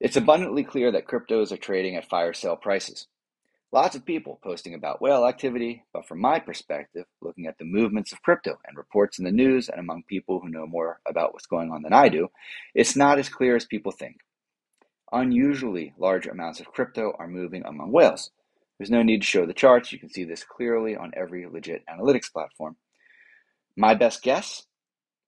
It's abundantly clear that cryptos are trading at fire sale prices. Lots of people posting about whale activity, but from my perspective, looking at the movements of crypto and reports in the news and among people who know more about what's going on than I do, it's not as clear as people think. Unusually large amounts of crypto are moving among whales. There's no need to show the charts, you can see this clearly on every legit analytics platform. My best guess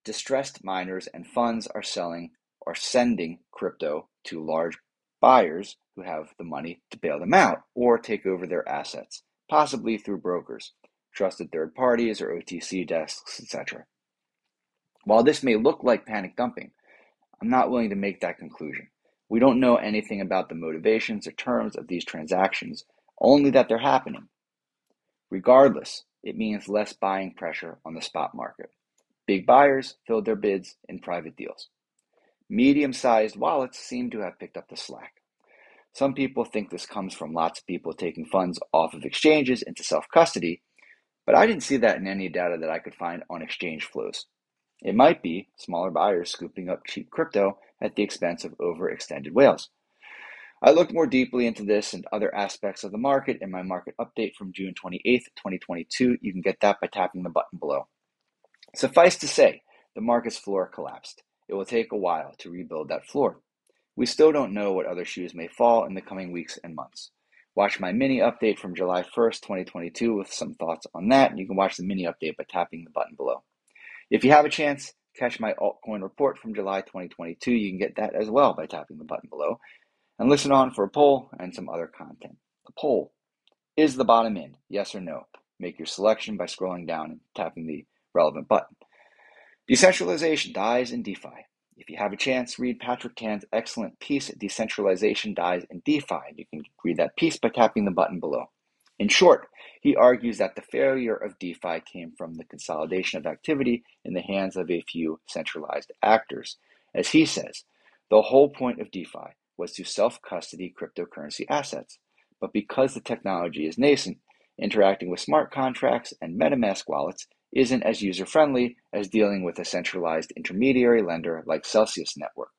distressed miners and funds are selling or sending crypto to large buyers who have the money to bail them out or take over their assets, possibly through brokers, trusted third parties, or OTC desks, etc. While this may look like panic dumping, I'm not willing to make that conclusion. We don't know anything about the motivations or terms of these transactions, only that they're happening. Regardless, it means less buying pressure on the spot market. Big buyers filled their bids in private deals. Medium sized wallets seem to have picked up the slack. Some people think this comes from lots of people taking funds off of exchanges into self custody, but I didn't see that in any data that I could find on exchange flows. It might be smaller buyers scooping up cheap crypto at the expense of overextended whales. I looked more deeply into this and other aspects of the market in my market update from June 28th, 2022. You can get that by tapping the button below. Suffice to say, the market's floor collapsed. It will take a while to rebuild that floor. We still don't know what other shoes may fall in the coming weeks and months. Watch my mini update from July 1st, 2022, with some thoughts on that. And you can watch the mini update by tapping the button below. If you have a chance, catch my altcoin report from July 2022. You can get that as well by tapping the button below. And listen on for a poll and some other content. The poll Is the bottom in? Yes or no? Make your selection by scrolling down and tapping the relevant button. Decentralization dies in DeFi. If you have a chance, read Patrick Tan's excellent piece, Decentralization Dies in DeFi. You can read that piece by tapping the button below. In short, he argues that the failure of DeFi came from the consolidation of activity in the hands of a few centralized actors. As he says, the whole point of DeFi was to self custody cryptocurrency assets. But because the technology is nascent, interacting with smart contracts and MetaMask wallets isn't as user friendly as dealing with a centralized intermediary lender like Celsius Network.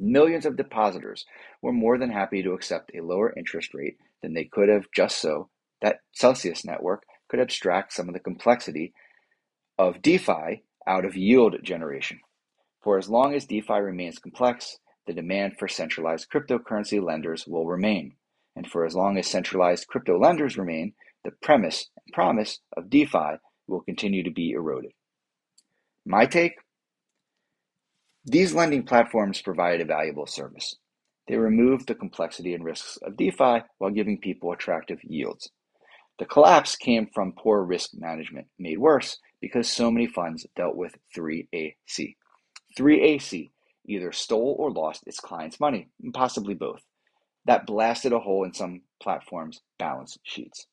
Millions of depositors were more than happy to accept a lower interest rate than they could have just so that Celsius Network could abstract some of the complexity of DeFi out of yield generation. For as long as DeFi remains complex, the demand for centralized cryptocurrency lenders will remain. And for as long as centralized crypto lenders remain, the premise and promise of DeFi will continue to be eroded. My take? These lending platforms provide a valuable service. They remove the complexity and risks of DeFi while giving people attractive yields. The collapse came from poor risk management, made worse because so many funds dealt with 3AC. 3AC either stole or lost its clients' money, and possibly both. That blasted a hole in some platforms' balance sheets.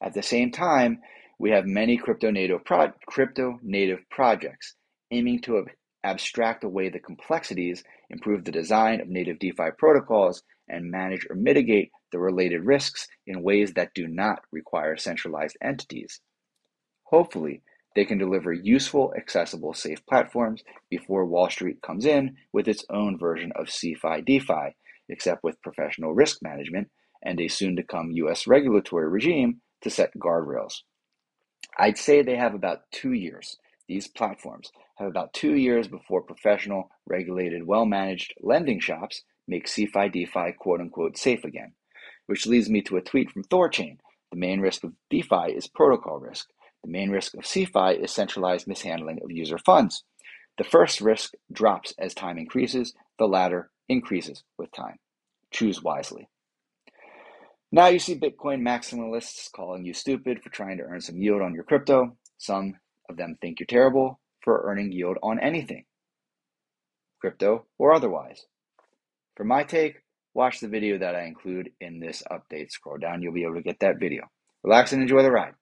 At the same time, we have many crypto native, pro- crypto native projects aiming to abstract away the complexities, improve the design of native DeFi protocols, and manage or mitigate the related risks in ways that do not require centralized entities. Hopefully, they can deliver useful, accessible, safe platforms before Wall Street comes in with its own version of CeFi DeFi, except with professional risk management and a soon to come US regulatory regime to set guardrails. I'd say they have about two years. These platforms have about two years before professional, regulated, well managed lending shops make CeFi DeFi quote unquote safe again. Which leads me to a tweet from Thorchain. The main risk of DeFi is protocol risk. The main risk of CeFi is centralized mishandling of user funds. The first risk drops as time increases, the latter increases with time. Choose wisely. Now you see Bitcoin maximalists calling you stupid for trying to earn some yield on your crypto. Some of them think you're terrible for earning yield on anything, crypto or otherwise. For my take, watch the video that I include in this update. Scroll down, you'll be able to get that video. Relax and enjoy the ride.